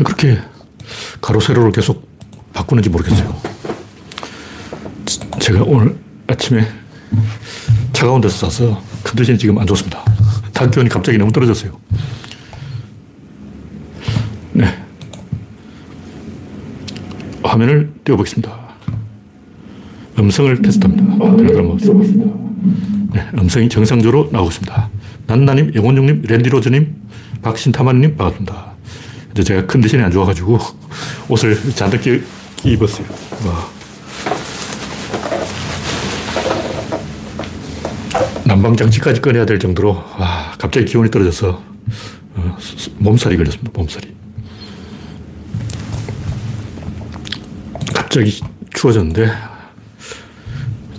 왜 그렇게 가로, 세로를 계속 바꾸는지 모르겠어요. 제가 오늘 아침에 차가운 데서 자서 컨디션이 지금 안 좋습니다. 당 기온이 갑자기 너무 떨어졌어요. 네. 화면을 띄워보겠습니다. 음성을 테스트합니다. 아, 네, 음성이 정상적으로 나오고 있습니다. 난나님, 영원중님, 랜디로즈님, 박신타마님 반갑습니다. 제가 컨디션이 안 좋아가지고 옷을 잔뜩 끼, 입었어요. 와. 난방장치까지 꺼내야 될 정도로 와, 갑자기 기온이 떨어져서 어, 몸살이 걸렸습니다. 몸살이. 갑자기 추워졌는데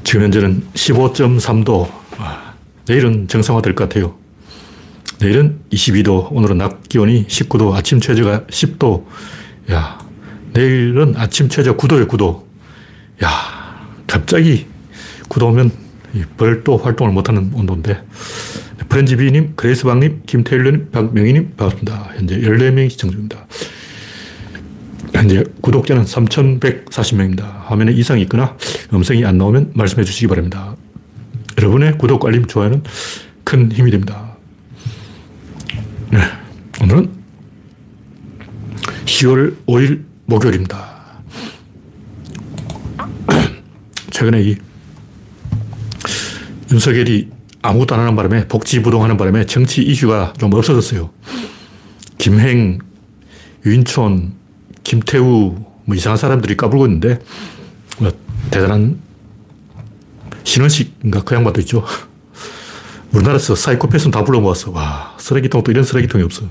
지금 현재는 15.3도. 내일은 정상화 될 것 같아요. 내일은 22도, 오늘은 낮 기온이 19도, 아침 최저가 10도. 야, 내일은 아침 최저 9도에 9도. 야, 갑자기 9도면 벌도 활동을 못하는 온도인데. 프렌지비님, 그레이스방님, 김태일님, 박명희님, 반갑습니다. 현재 14명이 시청 중입니다. 현재 구독자는 3,140명입니다. 화면에 이상이 있거나 음성이 안 나오면 말씀해 주시기 바랍니다. 여러분의 구독, 알림, 좋아요는 큰 힘이 됩니다. 네. 오늘은 10월 5일 목요일입니다. 최근에 이 윤석열이 아무것도 안 하는 바람에 복지부동하는 바람에 정치 이슈가 좀 없어졌어요. 김행, 유인촌, 김태우, 뭐 이상한 사람들이 까불고 있는데, 뭐 대단한 신원식인가 그 양반도 있죠. 우리나라에서 사이코패스는 다 불러 모았어. 와, 쓰레기통도 이런 쓰레기통이 없어.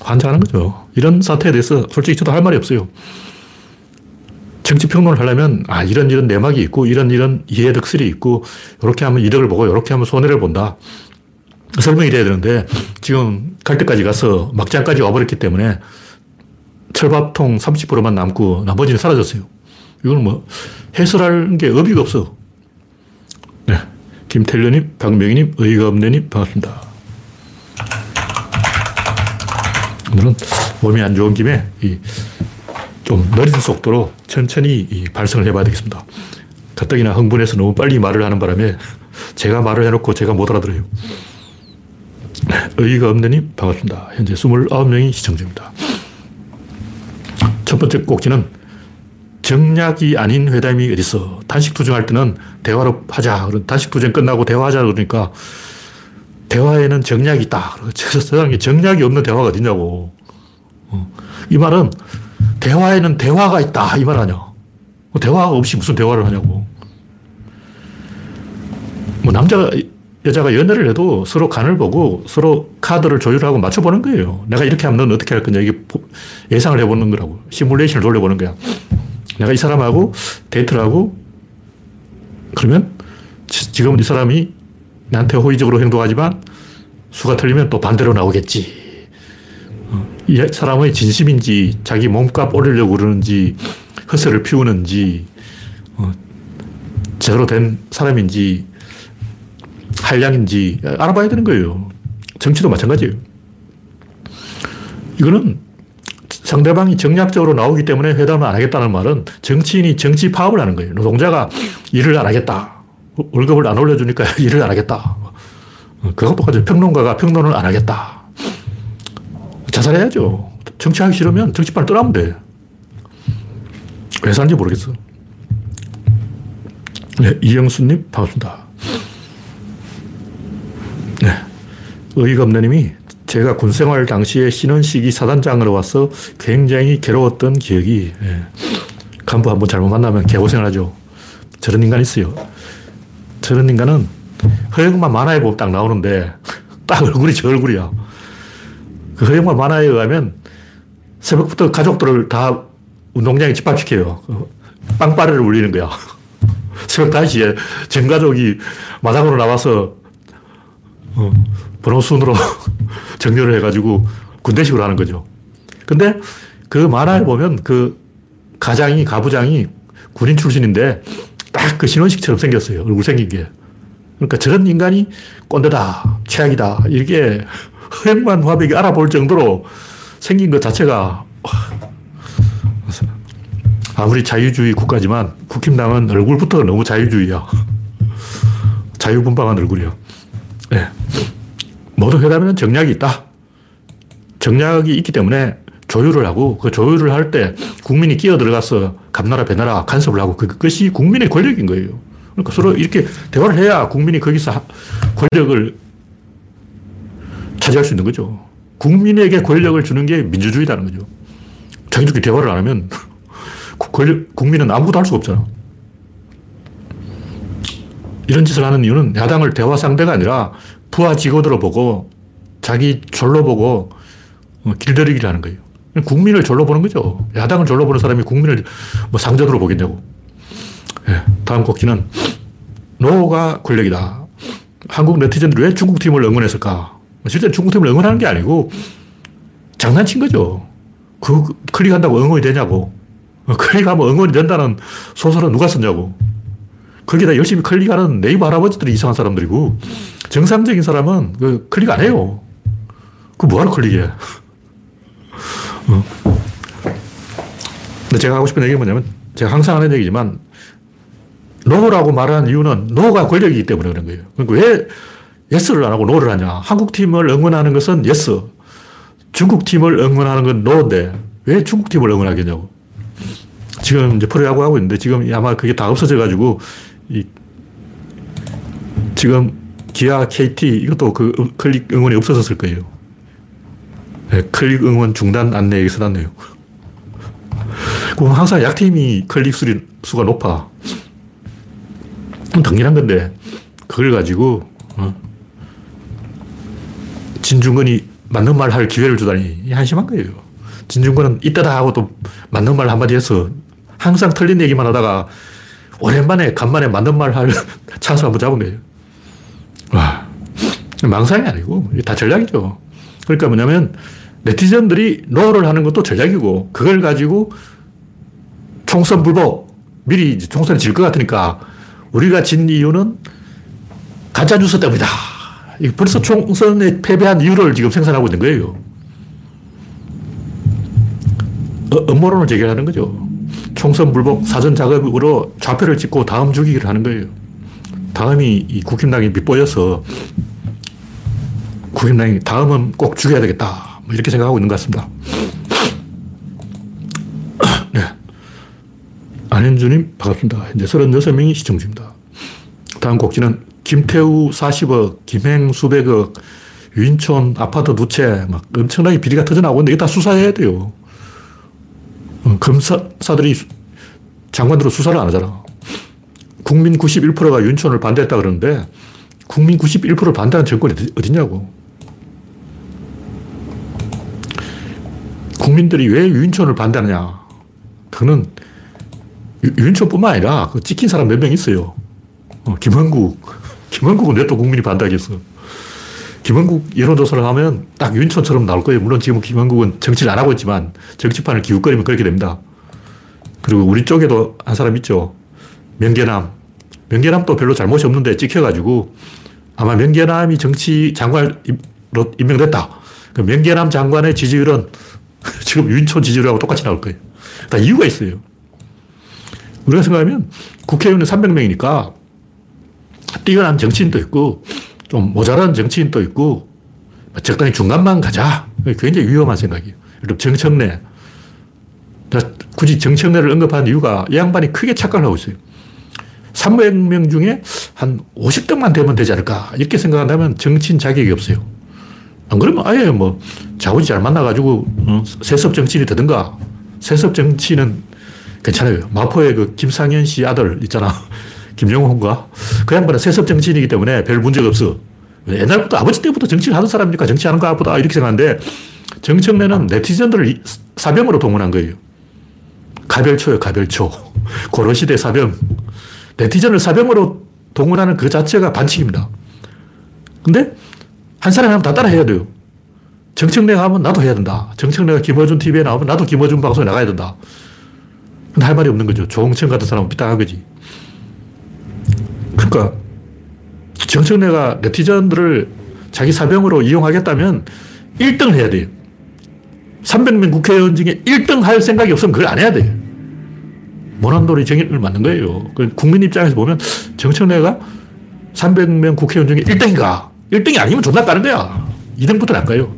환장하는 거죠. 이런 사태에 대해서 솔직히 저도 할 말이 없어요. 정치 평론을 하려면, 아, 이런 이런 내막이 있고, 이런 이런 이해 득실이 있고, 이렇게 하면 이득을 보고, 이렇게 하면 손해를 본다. 설명이 돼야 되는데, 지금 갈 때까지 가서 막장까지 와버렸기 때문에, 철밥통 30%만 남고, 나머지는 사라졌어요. 이건 뭐, 해설할 게 의미가 없어. 네. 김태련님, 박명희님, 의의가 없네님, 반갑습니다. 오늘은 몸이 안 좋은 김에, 이, 좀 느린 속도로 천천히 발성을 해봐야 되겠습니다. 가뜩이나 흥분해서 너무 빨리 말을 하는 바람에 제가 말을 해놓고 제가 못 알아들어요. 의의가 없느니 반갑습니다. 현재 29명이 시청 중입니다. 첫 번째 꼭지는 정략이 아닌 회담이 어딨어. 단식 투쟁할 때는 대화로 하자. 단식 투쟁 끝나고 대화하자 그러니까 대화에는 정략이 있다. 세상에 정략이 없는 대화가 어딨냐고. 어. 이 말은 대화에는 대화가 있다. 이 말 아니야. 뭐 대화가 없이 무슨 대화를 하냐고. 뭐 남자가, 여자가 연애를 해도 서로 간을 보고 서로 카드를 조율하고 맞춰보는 거예요. 내가 이렇게 하면 넌 어떻게 할 거냐. 이게 예상을 해보는 거라고. 시뮬레이션을 돌려보는 거야. 내가 이 사람하고 데이트를 하고 그러면 지금은 이 사람이 나한테 호의적으로 행동하지만 수가 틀리면 또 반대로 나오겠지. 이 사람의 진심인지 자기 몸값 올리려고 그러는지 허세를 피우는지 어, 제대로 된 사람인지 한량인지 알아봐야 되는 거예요. 정치도 마찬가지예요. 이거는 상대방이 정략적으로 나오기 때문에 회담을 안 하겠다는 말은 정치인이 정치 파업을 하는 거예요. 노동자가 일을 안 하겠다. 월급을 안 올려주니까 일을 안 하겠다. 그거 똑같아요. 평론가가 평론을 안 하겠다. 자살해야죠. 정치하기 싫으면 정치판을 떠나면 돼. 왜 사는지 모르겠어. 네, 이영수님, 반갑습니다. 네. 의의가 없는 님이 제가 군 생활 당시에 신원식이 사단장으로 와서 굉장히 괴로웠던 기억이, 네. 간부 한 번 잘못 만나면 개고생을 하죠. 저런 인간 있어요. 저런 인간은 허영만 만화에 보면 딱 나오는데, 딱 얼굴이 저 얼굴이야. 그 허영만 만화에 의하면 새벽부터 가족들을 다 운동장에 집합시켜요. 빵빠레를 울리는 거야. 새벽 5시에 전 가족이 마당으로 나와서 어, 번호순으로 정렬을 해가지고 군대식으로 하는 거죠. 근데 그 만화에 보면 그 가장이, 가부장이 군인 출신인데 딱 그 신원식처럼 생겼어요. 얼굴 생긴 게. 그러니까 저런 인간이 꼰대다, 최악이다. 이게 허영만 화백이 알아볼 정도로 생긴 것 자체가 아무리 자유주의 국가지만 국힘당은 얼굴부터 너무 자유주의야. 자유분방한 얼굴이야. 네. 모든 회담에는 정략이 있다. 정략이 있기 때문에 조율을 하고 그 조율을 할 때 국민이 끼어 들어가서 감나라 배나라 간섭을 하고 그, 그것이 국민의 권력인 거예요. 그러니까 서로 이렇게 대화를 해야 국민이 거기서 권력을 차지할 수 있는 거죠. 국민에게 권력을 주는 게 민주주의라는 거죠. 자기들끼리 대화를 안 하면 권력, 국민은 아무것도 할 수가 없잖아. 이런 짓을 하는 이유는 야당을 대화 상대가 아니라 부하 직원으로 보고 자기 졸로 보고 어, 길들이기를 하는 거예요. 국민을 졸로 보는 거죠. 야당을 졸로 보는 사람이 국민을 뭐 상전으로 보겠냐고. 네, 다음 곡기는 노가 권력이다. 한국 네티즌들이 왜 중국 팀을 응원했을까? 실제 중국 팀을 응원하는 게 아니고 장난친 거죠. 그 클릭한다고 응원이 되냐고. 어, 클릭하면 응원이 된다는 소설은 누가 썼냐고. 거기다 열심히 클릭하는 네이버 할아버지들이 이상한 사람들이고 정상적인 사람은 그 클릭 안 해요. 그 뭐하러 클릭해? 어. 근데 제가 하고 싶은 얘기가 뭐냐면 제가 항상 하는 얘기지만 no라고 말하는 이유는 no가 권력이기 때문에 그런 거예요. 그러니까 왜 yes를 안 하고 no를 하냐. 한국 팀을 응원하는 것은 yes. 중국 팀을 응원하는 건 노인데 왜 중국 팀을 응원하겠냐고. 지금 이제 프로야구 하고 있는데 지금 아마 그게 다 없어져 가지고 이 지금 기아, KT 이것도 그 클릭 응원이 없어졌을 거예요. 네, 클릭 응원 중단 안내 여기 써놨네요. 그럼 항상 약팀이 클릭 수가 높아. 당연한 건데 그걸 가지고 어? 진중권이 맞는 말 할 기회를 주다니 한심한 거예요. 진중권은 이때다 하고 또 맞는 말 한마디 해서 항상 틀린 얘기만 하다가 오랜만에 간만에 맞는 말 할 찬스 한번 잡은 거예요. 와, 망상이 아니고 다 전략이죠. 그러니까 뭐냐면 네티즌들이 no를 하는 것도 전략이고 그걸 가지고 총선 불복 미리 총선에 질 것 같으니까 우리가 진 이유는 가짜 뉴스 때문이다. 벌써 총선에 패배한 이유를 지금 생산하고 있는 거예요. 어, 음모론을 제기하는 거죠. 총선 불복 사전 작업으로 좌표를 찍고 다음 죽이기를 하는 거예요. 다음이 이 국힘당이 밑보여서 국힘당이 다음은 꼭 죽여야 되겠다. 뭐 이렇게 생각하고 있는 것 같습니다. 네. 안현주님, 반갑습니다. 현재 36명이 시청 중입니다. 다음 곡지는 김태우 40억, 김행 수백억, 윤촌 아파트 두 채, 막 엄청나게 비리가 터져나오고 있는데 이게 다 수사해야 돼요. 어, 검사들이 장관들은 수사를 안 하잖아. 국민 91%가 윤촌을 반대했다 그러는데 국민 91%를 반대하는 정권이 어디냐고. 국민들이 왜 윤촌을 반대하느냐. 그거는 윤촌뿐만 아니라 그 찍힌 사람 몇 명 있어요. 어, 김원국. 김원국은 왜 또 국민이 반대하겠어? 김원국 여론조사를 하면 딱 윤촌처럼 나올 거예요. 물론 지금 김원국은 정치를 안 하고 있지만 정치판을 기웃거리면 그렇게 됩니다. 그리고 우리 쪽에도 한 사람 있죠. 명계남. 명계남도 별로 잘못이 없는데 찍혀가지고 아마 명계남이 정치 장관으로 임명됐다. 그 명계남 장관의 지지율은 지금 윤촌 지지율하고 똑같이 나올 거예요. 다 이유가 있어요. 우리가 생각하면 국회의원은 300명이니까 뛰어난 정치인도 있고 좀 모자란 정치인도 있고 적당히 중간만 가자. 굉장히 위험한 생각이에요. 여러분 정청래. 굳이 정청래를 언급한 이유가 이 양반이 크게 착각을 하고 있어요. 300명 중에 한 50등만 되면 되지 않을까. 이렇게 생각한다면 정치인 자격이 없어요. 안 그러면 아예 뭐 자원이 잘 만나가지고 어, 세습 정치인이 되든가. 세습 정치인은 괜찮아요. 마포의 그 김상현 씨 아들 있잖아. 김영호인가? 그 양반은 세습 정치인이기 때문에 별 문제가 없어. 옛날부터 아버지 때부터 정치를 하는 사람이니까 정치하는 거 보다 이렇게 생각하는데 정청래는 네티즌들을 사병으로 동원한 거예요. 가별초요, 가별초. 고려시대 사병. 네티즌을 사병으로 동원하는 그 자체가 반칙입니다. 근데 한 사람이 하면 다 따라 해야 돼요. 정청래가 하면 나도 해야 된다. 정청래가 김어준 TV에 나오면 나도 김어준 방송에 나가야 된다. 근데 할 말이 없는 거죠. 조홍천 같은 사람은 삐딱한 거지. 그러니까 정청래가 네티즌들을 자기 사병으로 이용하겠다면 1등을 해야 돼요. 300명 국회의원 중에 1등 할 생각이 없으면 그걸 안 해야 돼요. 모난돌이 정의를 맞는 거예요. 그 국민 입장에서 보면 정청래가 300명 국회의원 중에 1등인가? 1등이 아니면 존나 빠른 거야. 2등부터 날 거예요.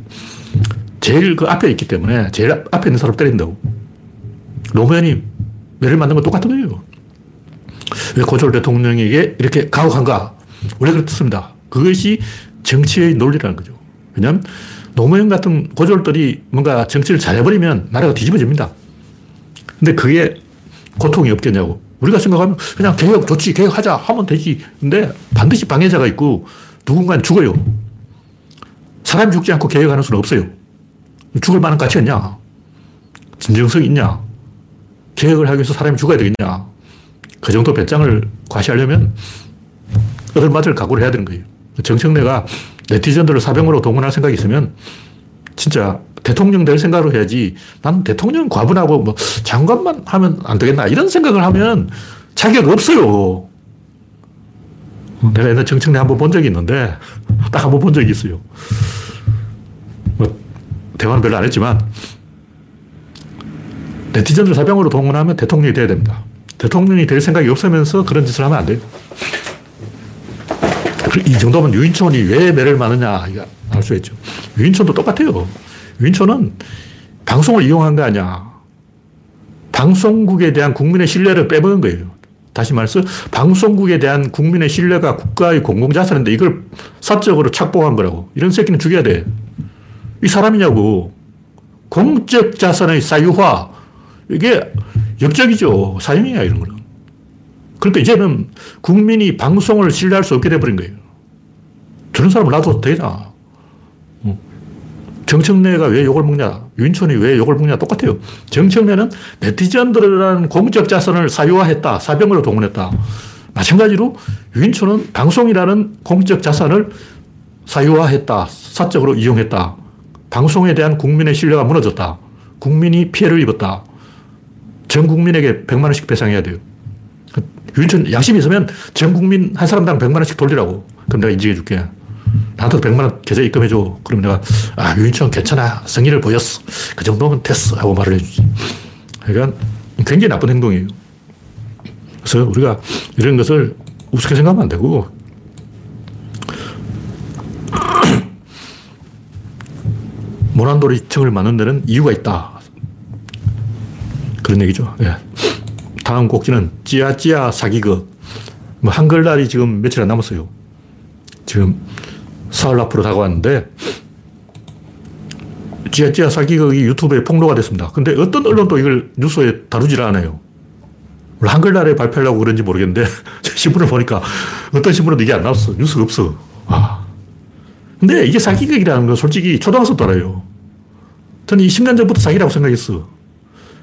제일 그 앞에 있기 때문에 제일 앞에 있는 사람 때린다고. 노무현이 매를 맞는 건 똑같은 거예요. 왜 고졸 대통령에게 이렇게 가혹한가? 원래 그렇습니다. 그것이 정치의 논리라는 거죠. 왜냐하면 노무현 같은 고졸들이 뭔가 정치를 잘해버리면 나라가 뒤집어집니다. 근데 그게 고통이 없겠냐고. 우리가 생각하면 그냥 개혁 좋지, 개혁하자 하면 되지. 근데 반드시 방해자가 있고 누군가는 죽어요. 사람이 죽지 않고 개혁하는 수는 없어요. 죽을 만한 가치가 있냐? 진정성이 있냐? 개혁을 하기 위해서 사람이 죽어야 되겠냐? 그 정도 배짱을 과시하려면 얻을맞을 각오를 해야 되는 거예요. 정청래가 네티즌들을 사병으로 동원할 생각이 있으면 진짜 대통령 될 생각으로 해야지 난 대통령 과분하고 뭐 장관만 하면 안 되겠나 이런 생각을 하면 자격 없어요. 내가 옛날 정청래 한 번 본 적이 있는데 딱 한 번 본 적이 있어요. 뭐 대화는 별로 안 했지만 네티즌들 사병으로 동원하면 대통령이 돼야 됩니다. 대통령이 될 생각이 없으면서 그런 짓을 하면 안 돼요. 이 정도면 유인촌이 왜 매를 맞느냐, 알 수 있죠. 유인촌도 똑같아요. 유인촌은 방송을 이용한 거 아니야. 방송국에 대한 국민의 신뢰를 빼먹은 거예요. 다시 말해서 방송국에 대한 국민의 신뢰가 국가의 공공자산인데 이걸 사적으로 착복한 거라고. 이런 새끼는 죽여야 돼. 이 사람이냐고. 공적 자산의 사유화. 이게 역적이죠. 사형이야, 이런 거는. 그러니까 이제는 국민이 방송을 신뢰할 수 없게 돼버린 거예요. 저런 사람을 놔둬도 되나? 정청래가 왜 욕을 먹냐? 윤촌이 왜 욕을 먹냐? 똑같아요. 정청래는 네티즌들이라는 공적 자산을 사유화했다. 사병으로 동원했다. 마찬가지로 윤촌은 방송이라는 공적 자산을 사유화했다. 사적으로 이용했다. 방송에 대한 국민의 신뢰가 무너졌다. 국민이 피해를 입었다. 전 국민에게 100만 원씩 배상해야 돼요. 유인천 양심이 있으면 전 국민 한 사람당 100만 원씩 돌리라고. 그럼 내가 인정해 줄게. 나한테 100만 원 계좌 입금해 줘. 그럼 내가 아, 유인천 괜찮아. 성의를 보였어. 그 정도면 됐어. 하고 말을 해주지. 그러니까 굉장히 나쁜 행동이에요. 그래서 우리가 이런 것을 우습게 생각하면 안 되고 모난돌이 청을 만든 데는 이유가 있다. 그런 얘기죠. 예. 다음 곡지는 찌야찌야 사기극. 뭐 한글날이 지금 며칠 안 남았어요. 지금 사흘 앞으로 다가왔는데 찌야찌야 사기극이 유튜브에 폭로가 됐습니다. 근데 어떤 언론도 이걸 뉴스에 다루질 않아요. 한글날에 발표하려고 그런지 모르겠는데 신문을 보니까 어떤 신문은 이게 안 나왔어. 뉴스가 없어. 아. 근데 이게 사기극이라는 건 솔직히 초등학생도 알아요. 저는 20년 전부터 사기라고 생각했어.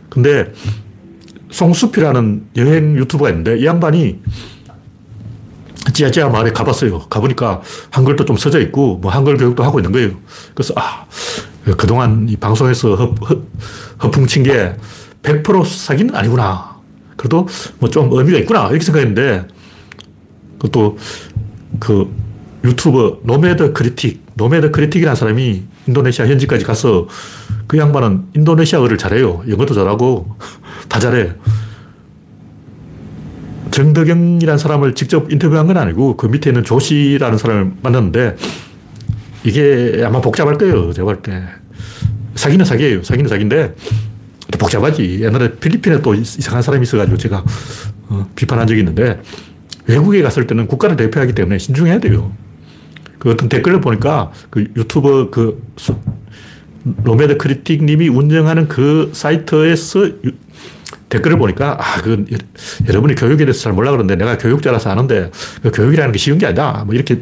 근데 송수피라는 여행 유튜버가 있는데 이 양반이 찌아찌아 마을에 가봤어요. 가보니까 한글도 좀 써져 있고 뭐 한글 교육도 하고 있는 거예요. 그래서 아 그동안 이 방송에서 허, 허, 허풍친 게 100% 사기는 아니구나. 그래도 뭐 좀 의미가 있구나. 이렇게 생각했는데 그것도 그 유튜버 노매드 크리틱, 노매드 크리틱이라는 사람이 인도네시아 현지까지 가서 그 양반은 인도네시아어를 잘해요. 영어도 잘하고 다 잘해. 정덕영이라는 사람을 직접 인터뷰한 건 아니고 그 밑에 있는 조씨라는 사람을 만났는데 이게 아마 복잡할 거예요. 제가 볼 때. 사기는 사기예요. 사기는 사기인데 복잡하지. 옛날에 필리핀에 또 이상한 사람이 있어가지고 제가 어, 비판한 적이 있는데 외국에 갔을 때는 국가를 대표하기 때문에 신중해야 돼요. 그 어떤 댓글을 보니까 그 유튜버 그 노매드 크리틱 님이 운영하는 그 사이트에서 유, 댓글을 보니까 아, 그 여러분이 교육에 대해서 잘 몰라 그러는데 내가 교육자라서 아는데 그 교육이라는 게 쉬운 게 아니다. 뭐 이렇게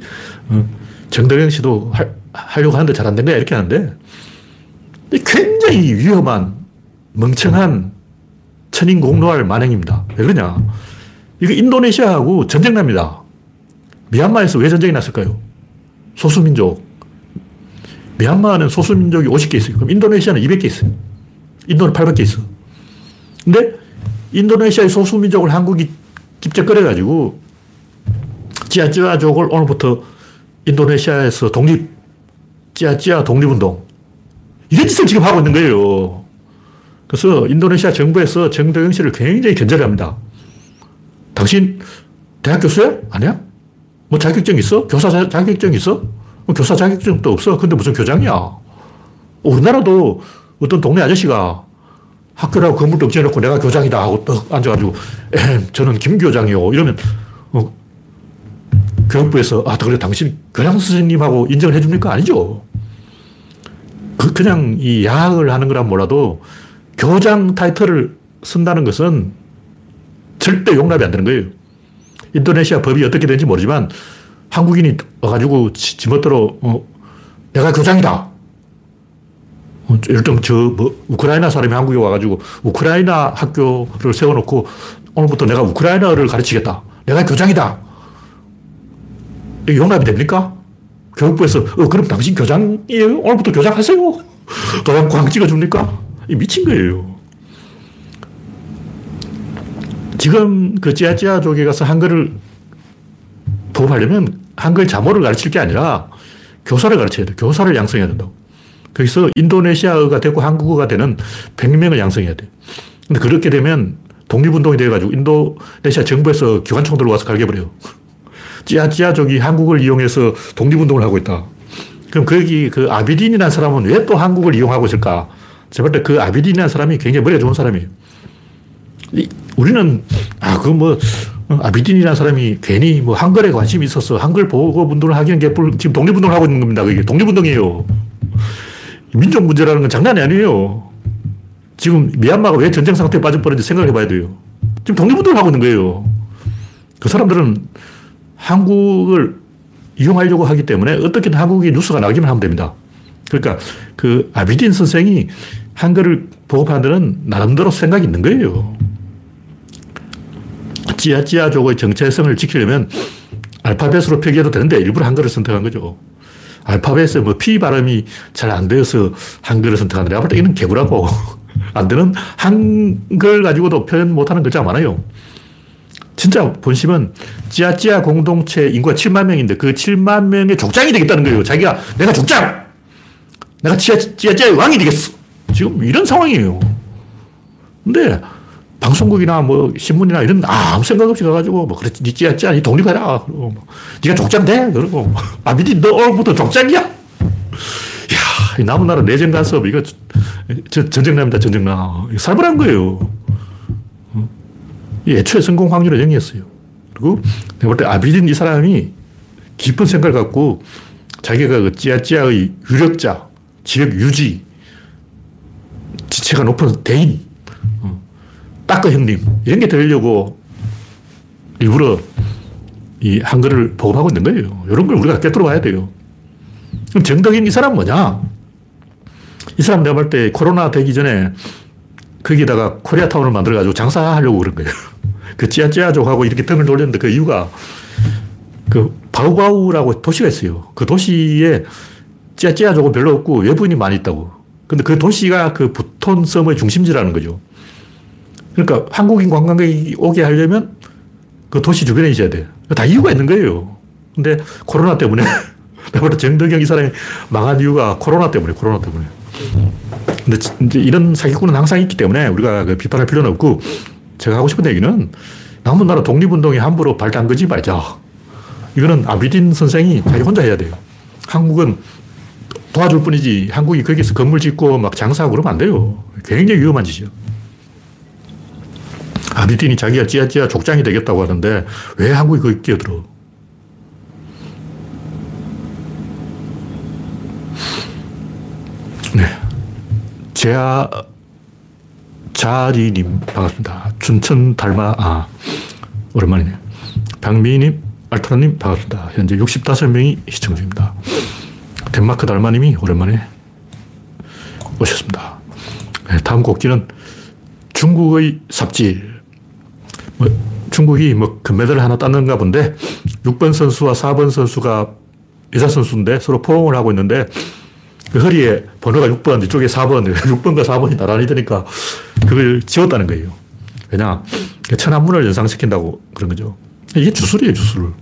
어, 정덕영 씨도 하, 하려고 하는데 잘 안 된 거야 이렇게 하는데 굉장히 위험한 멍청한 천인 공노할 만행입니다. 왜 그러냐? 이거 인도네시아하고 전쟁 납니다. 미얀마에서 왜 전쟁이 났을까요? 소수민족. 미얀마는 소수민족이 50개 있어요. 그럼 인도네시아는 200개 있어요. 인도는 800개 있어. 근데 인도네시아의 소수민족을 한국이 끌어가지고 찌아찌아족을 오늘부터 인도네시아에서 독립, 찌아찌아 독립운동. 이런 짓을 지금 하고 있는 거예요. 그래서 인도네시아 정부에서 정덕영 씨를 굉장히 견제합니다. 당신 대학 교수야? 아니야? 뭐 자격증 있어? 교사 자격증 있어? 뭐 교사 자격증도 없어. 근데 무슨 교장이야? 우리나라도 어떤 동네 아저씨가 학교라고 건물도 지어놓고 내가 교장이다 하고 떡 앉아가지고 에헴, 저는 김 교장이요. 이러면 어, 교육부에서 아, 그래 당신 교장 선생님하고 인정을 해줍니까? 아니죠. 그 그냥 이 야학을 하는 거란 몰라도 교장 타이틀을 쓴다는 것은 절대 용납이 안 되는 거예요. 인도네시아 법이 어떻게 되는지 모르지만 한국인이 와가지고 지멋대로 어, 내가 교장이다. 어, 예를 들면 저 뭐, 우크라이나 사람이 한국에 와가지고 우크라이나 학교를 세워놓고 오늘부터 내가 우크라이나를 가르치겠다. 내가 교장이다. 이게 용납이 됩니까? 교육부에서 어, 그럼 당신 교장이에요? 오늘부터 교장하세요. 도장 광 찍어줍니까? 미친 거예요. 지금 그 찌아찌아족에 가서 한글을 보급하려면 한글 자모를 가르칠 게 아니라 교사를 가르쳐야 돼. 교사를 양성해야 된다고. 거기서 인도네시아어가 되고 한국어가 되는 100명을 양성해야 돼. 근데 그렇게 되면 독립운동이 돼가지고 인도네시아 정부에서 기관총 들어와서 갈겨버려요. 찌아찌아족이 한국을 이용해서 독립운동을 하고 있다. 그럼 거기 그 아비딘이라는 사람은 왜 또 한국을 이용하고 있을까? 제가 볼때그 아비딘이라는 사람이 굉장히 머리가 좋은 사람이에요. 우리는, 아, 그 뭐, 아비딘이라는 사람이 괜히 뭐 한글에 관심이 있어서 한글 보고 운동을 하기는 게 지금 독립운동을 하고 있는 겁니다. 그게 독립운동이에요. 민족 문제라는 건 장난이 아니에요. 지금 미얀마가 왜 전쟁 상태에 빠져버렸는지 생각해 봐야 돼요. 지금 독립운동을 하고 있는 거예요. 그 사람들은 한국을 이용하려고 하기 때문에 어떻게든 한국이 뉴스가 나기만 하면 됩니다. 그러니까 그 아비딘 선생이 한글을 보급하는 데는 나름대로 생각이 있는 거예요. 찌아찌아족의 정체성을 지키려면 알파벳으로 표기해도 되는데 일부러 한글을 선택한 거죠. 알파벳에 뭐 P 발음이 잘 안 되어서 한글을 선택하는 내가 볼때 이는 개구라고. 안 되는 한글 가지고도 표현 못하는 글자가 많아요. 진짜 본심은 찌아찌아 공동체 인구가 7만 명인데 그 7만 명의 족장이 되겠다는 거예요. 자기가 내가 족장! 내가 찌아찌아의 왕이 되겠어! 지금 이런 상황이에요. 근데 방송국이나 뭐 신문이나 이런 아무 생각 없이 가가지고 뭐 그래 니 찌야찌야 니? 독립해라. 그러고 뭐, 니가 족장 돼 그러고 아 미디 너 오늘부터 족장이야 야 남은 나라 내정 간섭 이거 저, 전쟁납니다 전쟁나. 살벌한 거예요. 애초에 성공 확률은 0이었어요. 그리고 내가 볼 때 아비딘 이 사람이 깊은 생각을 갖고 자기가 그 찌야찌야의 유력자 지역 유지 지체가 높은 대인 따꺼 형님. 이런 게 되려고 일부러 이 한글을 보급하고 있는 거예요. 이런 걸 우리가 깨뚫어 봐야 돼요. 그럼 정덕인 이 사람 뭐냐? 이 사람 내가 볼 때 코로나 되기 전에 거기다가 코리아타운을 만들어가지고 장사하려고 그런 거예요. 그 찌아찌아족하고 이렇게 등을 돌렸는데 그 이유가 그 바우바우라고 도시가 있어요. 그 도시에 찌아찌아족은 별로 없고 외부인이 많이 있다고. 근데 그 도시가 그 부톤 섬의 중심지라는 거죠. 그러니까 한국인 관광객이 오게 하려면 그 도시 주변에 있어야 돼. 다 이유가 있는 거예요. 근데 코로나 때문에 내가 정덕영 이 사람이 망한 이유가 코로나 때문에, 코로나 때문에. 근데 이제 이런 사기꾼은 항상 있기 때문에 우리가 그 비판할 필요는 없고 제가 하고 싶은 얘기는 남은 나라 독립운동에 함부로 발단 거지 말자. 이거는 아비딘 선생이 자기 혼자 해야 돼요. 한국은 도와줄 뿐이지 한국이 거기서 건물 짓고 막 장사하고 그러면 안 돼요. 굉장히 위험한 짓이요. 아비딘이 자기가 찌야찌야 족장이 되겠다고 하는데 왜 한국이 거기 끼어들어? 네. 제아, 자리님, 반갑습니다. 춘천 달마, 아, 오랜만이네. 박미님, 알트라님, 반갑습니다. 현재 65명이 시청 중입니다. 덴마크 달마님이 오랜만에 오셨습니다. 네, 다음 곡지는 중국의 삽질. 뭐 중국이 뭐 금메달을 하나 땄는가 본데 6번 선수와 4번 선수가 여자 선수인데 서로 포옹을 하고 있는데 그 허리에 번호가 6번, 이쪽에 4번, 6번과 4번이 나란히 되니까 그걸 지웠다는 거예요. 왜냐? 천안문을 연상시킨다고 그런 거죠. 이게 주술이에요, 주술.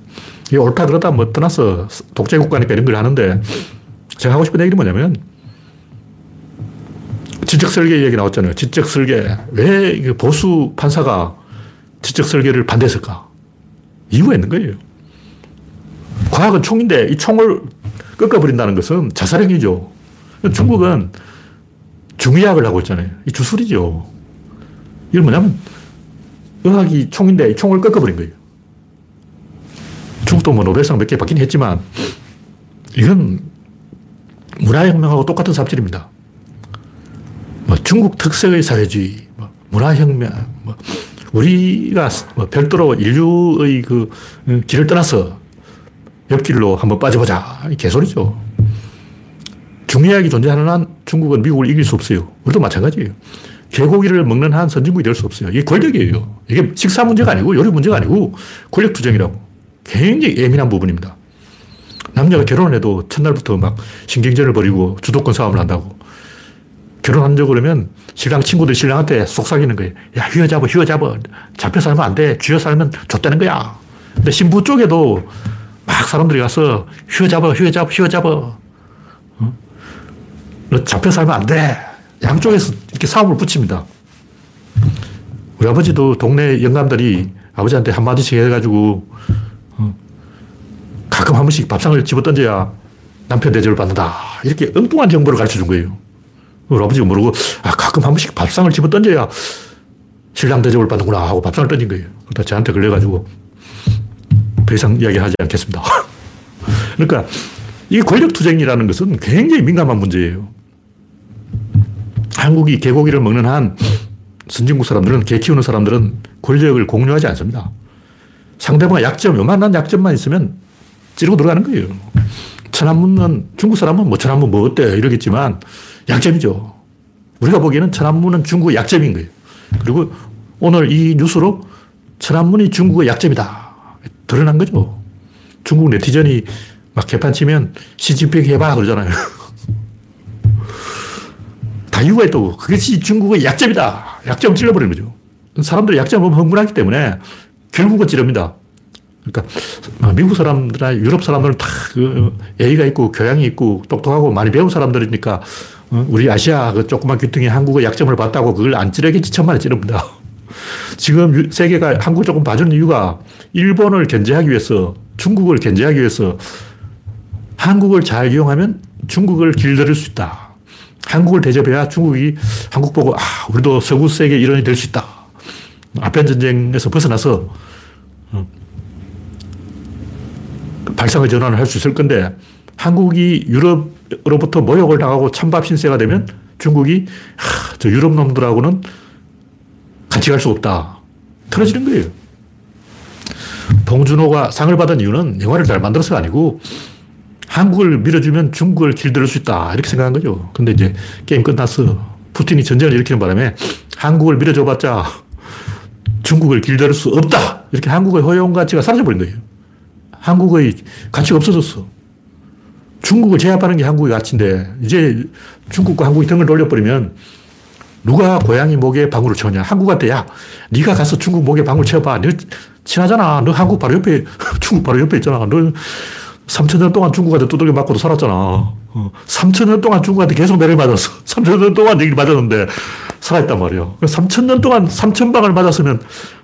이게 옳다 그러다 뭐 떠나서 독재국가니까 이런 걸 하는데 제가 하고 싶은 얘기는 뭐냐면 지적 설계 얘기 나왔잖아요. 지적 설계. 왜 보수 판사가 지적 설계를 반대했을까? 이유가 있는 거예요. 과학은 총인데 이 총을 꺾어버린다는 것은 자살행위죠. 중국은 중의학을 하고 있잖아요. 이 주술이죠. 이건 뭐냐면 의학이 총인데 이 총을 꺾어버린 거예요. 중국도 뭐 노벨상 몇 개 받긴 했지만 이건 문화혁명하고 똑같은 삽질입니다. 뭐 중국 특색의 사회주의, 뭐 문화혁명, 뭐 우리가 뭐 별도로 인류의 그 길을 떠나서 옆길로 한번 빠져보자. 개소리죠. 중의학이 존재하는 한 중국은 미국을 이길 수 없어요. 우리도 마찬가지예요. 개고기를 먹는 한 선진국이 될 수 없어요. 이게 권력이에요. 이게 식사 문제가 아니고 요리 문제가 아니고 권력 투쟁이라고. 굉장히 예민한 부분입니다. 남녀가 결혼을 해도 첫날부터 막 신경전을 벌이고 주도권 싸움을 한다고. 결혼한 적 그러면 신랑 친구들 신랑한테 속삭이는 거예요. 야, 휘어잡아, 휘어잡아. 잡혀 살면 안 돼. 쥐어 살면 좆되는 거야. 근데 신부 쪽에도 막 사람들이 가서 휘어잡아, 휘어잡아, 휘어잡아. 어? 너 잡혀 살면 안 돼. 양쪽에서 이렇게 싸움을 붙입니다. 우리 아버지도 동네 영감들이 아버지한테 한마디씩 해가지고 어, 가끔 한 번씩 밥상을 집어 던져야 남편 대접을 받는다. 이렇게 엉뚱한 정보를 가르쳐 준 거예요. 우리 아버지가 모르고, 아, 가끔 한 번씩 밥상을 집어 던져야 신랑 대접을 받는구나 하고 밥상을 던진 거예요. 그러다 저한테 걸려가지고 더 이상 이야기하지 않겠습니다. 그러니까 이 권력투쟁이라는 것은 굉장히 민감한 문제예요. 한국이 개고기를 먹는 한 선진국 사람들은, 개 키우는 사람들은 권력을 공유하지 않습니다. 상대방의 약점, 요만한 약점만 있으면 찌르고 들어가는 거예요. 천안문은, 중국 사람은 뭐 천안문 뭐 어때? 이러겠지만 약점이죠. 우리가 보기에는 천안문은 중국의 약점인 거예요. 그리고 오늘 이 뉴스로 천안문이 중국의 약점이다. 드러난 거죠. 중국 네티즌이 막 개판 치면 시진핑 해봐 그러잖아요. 다 이유가 있다고. 그것이 중국의 약점이다. 약점 찔러버리는 거죠. 사람들이 약점 보면 흥분하기 때문에 결국은 찌릅니다. 그러니까 미국 사람들이나 유럽 사람들은 다그 예의가 있고 교양이 있고 똑똑하고 많이 배운 사람들이니까 어, 우리 아시아 그 조그만 귀퉁이 한국의 약점을 봤다고 그걸 안 찌르겠지 천만에 찌릅니다. 지금 세계가 한국을 조금 봐주는 이유가 일본을 견제하기 위해서 중국을 견제하기 위해서 한국을 잘 이용하면 중국을 길들일 수 있다. 한국을 대접해야 중국이 한국 보고 아 우리도 서구 세계 일원이 될 수 있다. 아편 전쟁에서 벗어나서 어, 발상의 전환을 할 수 있을 건데 한국이 유럽으로부터 모욕을 당하고 찬밥 신세가 되면 중국이 하, 저 유럽 놈들하고는 같이 갈 수 없다. 틀어지는 거예요. 봉준호가 상을 받은 이유는 영화를 잘 만들어서가 아니고 한국을 밀어주면 중국을 길들일 수 있다. 이렇게 생각한 거죠. 근데 이제 게임 끝났어. 푸틴이 전쟁을 일으키는 바람에 한국을 밀어줘봤자 중국을 길들일 수 없다. 이렇게 한국의 허용 가치가 사라져버린 거예요. 한국의 가치가 없어졌어. 중국을 제압하는 게 한국의 가치인데 이제 중국과 한국이 등을 돌려버리면 누가 고양이 목에 방울을 쳐냐. 한국한테 야 네가 가서 중국 목에 방울 쳐봐. 너 친하잖아. 너 한국 바로 옆에 중국 바로 옆에 있잖아. 너 3천 년 동안 중국한테 두들겨 맞고도 살았잖아. 어, 3천 년 동안 중국한테 계속 매를 맞았어. 3천 년 동안 얘기를 맞았는데 살아있단 말이에요. 3천 년 동안 3천 방을 맞았으면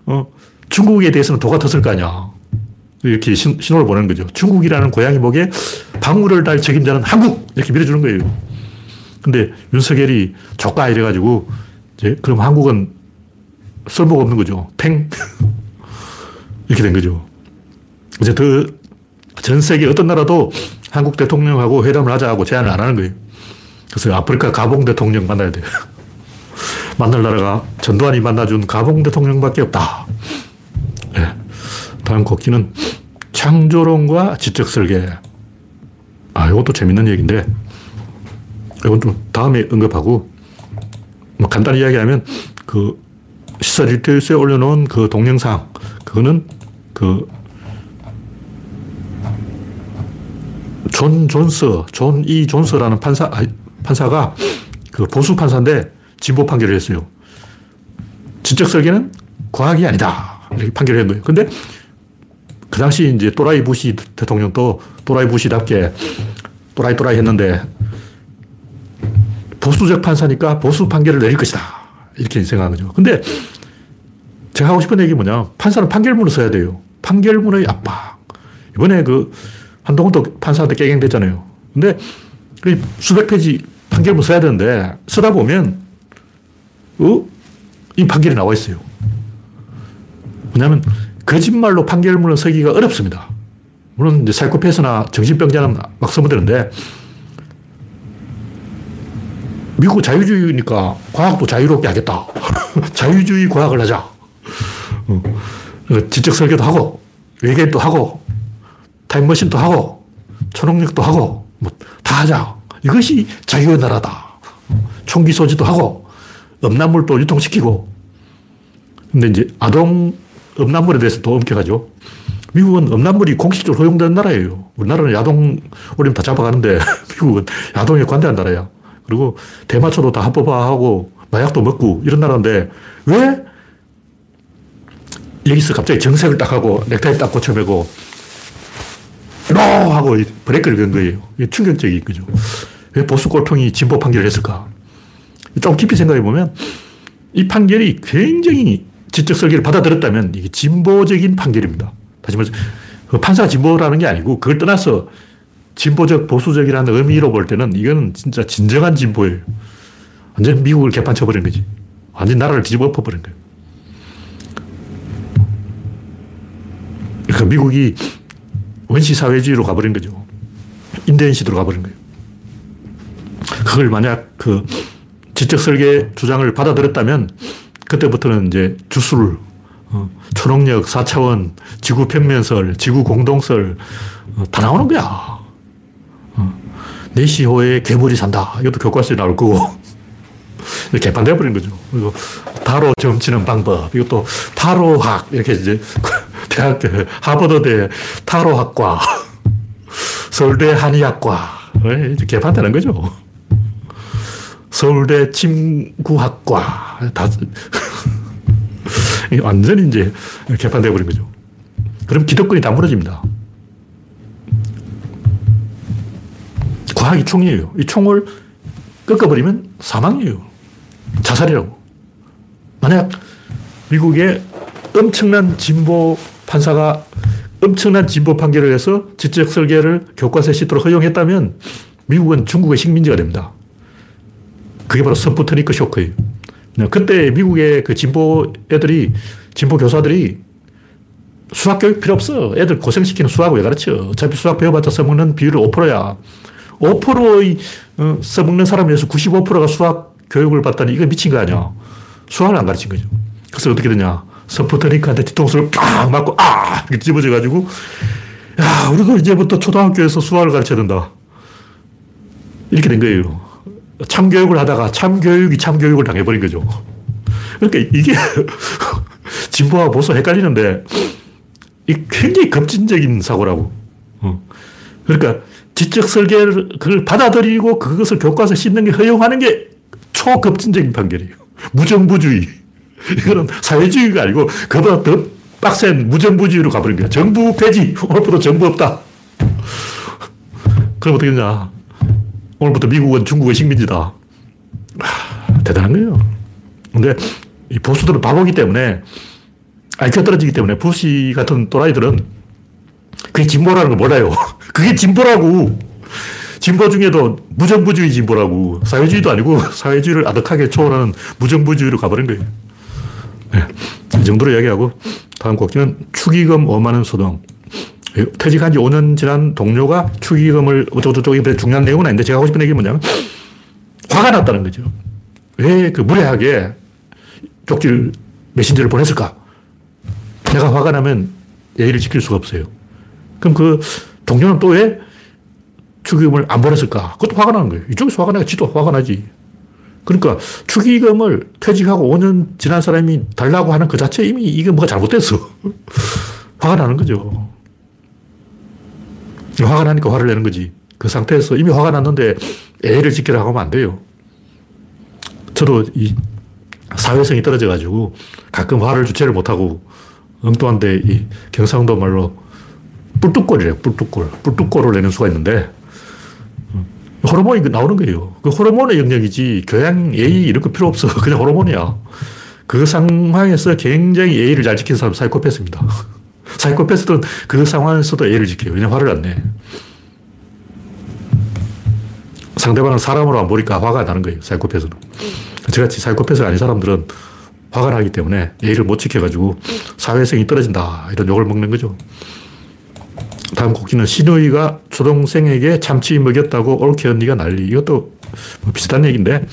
어, 중국에 대해서는 도가 텄을 거 아니야. 이렇게 신, 호를 보내는 거죠. 중국이라는 고양이 목에 방울을 달 책임자는 한국! 이렇게 밀어주는 거예요. 근데 윤석열이 조까 이래가지고, 이제, 그럼 한국은 쓸모가 없는 거죠. 팽! 이렇게 된 거죠. 이제 더, 전 세계 어떤 나라도 한국 대통령하고 회담을 하자고 제안을 안 하는 거예요. 그래서 아프리카 가봉 대통령 만나야 돼요. 만날 나라가 전두환이 만나준 가봉 대통령밖에 없다. 네. 다음 곡기는 창조론과 지적 설계. 아, 이것도 재밌는 얘기인데, 이건 좀 다음에 언급하고, 뭐 간단히 이야기하면, 그, 시사 리테이스에 올려놓은 그 동영상, 그거는 그, 존 존스, 존이 존스라는 판사, 판사가 그 보수 판사인데 진보 판결을 했어요. 지적 설계는 과학이 아니다. 이렇게 판결을 한 거예요. 근데 그 당시 이제 또라이 부시 대통령도 또라이 부시답게 또라이 또라이 했는데 보수적 판사니까 보수 판결을 내릴 것이다. 이렇게 생각한 거죠. 근데 제가 하고 싶은 얘기 뭐냐. 판사는 판결문을 써야 돼요. 판결문의 압박. 이번에 그 한동훈도 판사한테 깨갱됐잖아요. 근데 그 수백 페이지 판결문 써야 되는데 쓰다 보면 어? 이 판결이 나와 있어요. 왜냐하면 거짓말로 판결문을 쓰기가 어렵습니다. 물론 이제 사이코패스나 정신병자는 막 되는데 미국 자유주의니까 과학도 자유롭게 하겠다. 자유주의 과학을 하자. 어. 지적 설계도 하고 외계인도 하고 타임머신도 하고 초능력도 하고 뭐 다 하자. 이것이 자유의 나라다. 총기 소지도 하고 음란물도 유통시키고 근데 이제 아동 음란물에 대해서 또 엄격하죠. 미국은 음란물이 공식적으로 허용되는 나라예요. 우리나라는 야동 올리면 다 잡아가는데 미국은 야동에 관대한 나라야. 그리고 대마초도 다 합법화하고 마약도 먹고 이런 나라인데 왜 여기서 갑자기 정색을 딱 하고 넥타이 딱 고쳐매고 노! 하고 브레이크를 건 거예요. 이게 충격적인 거죠. 왜 보수 꼴통이 진보 판결을 했을까? 좀 깊이 생각해 보면 이 판결이 굉장히 지적 설계를 받아들였다면 이게 진보적인 판결입니다. 다시 말해서 그 판사가 진보라는 게 아니고 그걸 떠나서 진보적, 보수적이라는 의미로 볼 때는 이거는 진짜 진정한 진보예요. 완전 미국을 개판 쳐버린 거지. 완전 나라를 뒤집어 엎어버린 거예요. 그러니까 미국이 원시 사회주의로 가버린 거죠. 인대인 시대로 가버린 거예요. 그걸 만약 그 지적 설계 주장을 받아들였다면 그때부터는 이제 주술, 어, 초능력, 4차원, 지구 평면설, 지구 공동설 어, 다 나오는 거야. 어, 4시 후에 괴물이 산다. 이것도 교과서에 나올 거고. 개판돼 버린 거죠. 그리고 타로 점치는 방법. 이것도 타로학. 이렇게 이제 대학교, 하버드대 타로학과, 서울대 한의학과. 이제 개판되는 거죠. 서울대 침구학과. 다, 완전히 이제 개판되어 버린 거죠. 그럼 기득권이 다 무너집니다. 과학이 총이에요. 이 총을 꺾어버리면 사망이에요. 자살이라고. 만약 미국의 엄청난 진보 판사가 엄청난 진보 판결을 해서 지적 설계를 교과서에 싣도록 허용했다면 미국은 중국의 식민지가 됩니다. 그게 바로 스푸트니크 쇼크예요. 그때 미국의 그 진보 애들이, 진보 교사들이 수학 교육 필요 없어. 애들 고생시키는 수학을 왜 가르쳐? 어차피 수학 배워봤자 써먹는 비율이 5%야. 5%의 어, 써먹는 사람에 서 95%가 수학 교육을 받다니 이거 미친 거 아니야. 수학을 안 가르친 거죠. 그래서 어떻게 되냐. 스푸트니크한테 뒤통수를 빡 맞고 아! 이렇게 집어져가지고 야, 우리도 이제부터 초등학교에서 수학을 가르쳐야 된다. 이렇게 된 거예요. 참교육을 하다가 참교육이 참교육을 당해버린 거죠. 그러니까 이게 진보와 보수 헷갈리는데 이 굉장히 급진적인 사고라고. 어. 그러니까 지적 설계를 그걸 받아들이고 그것을 교과서에 싣는 게 허용하는 게 초급진적인 판결이에요. 무정부주의. 이거는 사회주의가 아니고 그보다 더 빡센 무정부주의로 가버린 거야. 정부 폐지. 오늘부터 정부 없다. 그럼 어떻게 되냐. 오늘부터 미국은 중국의 식민지다. 하, 대단한 거예요. 근데 이 보수들은 바보기 때문에 IQ가 떨어지기 때문에 부시 같은 또라이들은 그게 진보라는 걸 몰라요. 그게 진보라고. 진보 중에도 무정부주의 진보라고. 사회주의도 아니고 사회주의를 아득하게 초월하는 무정부주의로 가버린 거예요. 네. 이 정도로 이야기하고 다음 곡지는 축의금 5만원 소동. 퇴직한 지 5년 지난 동료가 축의금을 어쩌고저쩌고 중요한 내용은 아닌데 제가 하고 싶은 얘기는 뭐냐면 화가 났다는 거죠. 왜 그 무례하게 쪽지를 메신저를 보냈을까? 내가 화가 나면 예의를 지킬 수가 없어요. 그럼 그 동료는 또 왜 축의금을 안 보냈을까? 그것도 화가 나는 거예요. 이쪽에서 화가 나야 지도 화가 나지. 그러니까 축의금을 퇴직하고 5년 지난 사람이 달라고 하는 그 자체 이미 이게 뭐가 잘못됐어. 화가 나는 거죠. 화가 나니까 화를 내는 거지. 그 상태에서 이미 화가 났는데 애를 지키라고 하면 안 돼요. 저도 이 사회성이 떨어져가지고 가끔 화를 주체를 못하고 엉뚱한데 이 경상도 말로 뿔뚝골이래, 뿔뚝골. 뿔뚝골을 내는 수가 있는데 호르몬이 나오는 거예요. 그 호르몬의 영역이지 교양, 예의 이런 거 필요 없어. 그냥 호르몬이야. 그 상황에서 굉장히 예의를 잘 지키는 사람 사이코패스입니다. 사이코패스들은 그 상황에서도 예의를 지켜요. 왜냐 화를 안 내. 상대방을 사람으로 안 보니까 화가 나는 거예요. 사이코패스는. 저같이 사이코패스가 아닌 사람들은 화가 나기 때문에 예의를 못 지켜가지고 사회성이 떨어진다. 이런 욕을 먹는 거죠. 다음 곡기는 신우이가 초동생에게 참치 먹였다고 올케 언니가 난리. 이것도 뭐 비슷한 얘기인데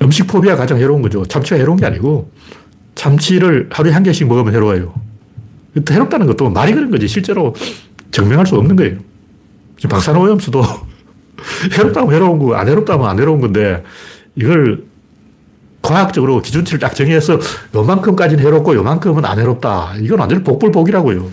음식 포비아 가장 해로운 거죠. 참치가 해로운 게 아니고 참치를 하루에 한 개씩 먹으면 해로워요. 해롭다는 것도 말이 그런 거지. 실제로 증명할 수 없는 거예요. 지금 박사노 오염수도 해롭다면 해로운 거, 안 해롭다면 안 해로운 건데 이걸 과학적으로 기준치를 딱 정해서 요만큼까지는 해롭고 요만큼은 안 해롭다. 이건 완전히 복불복이라고요.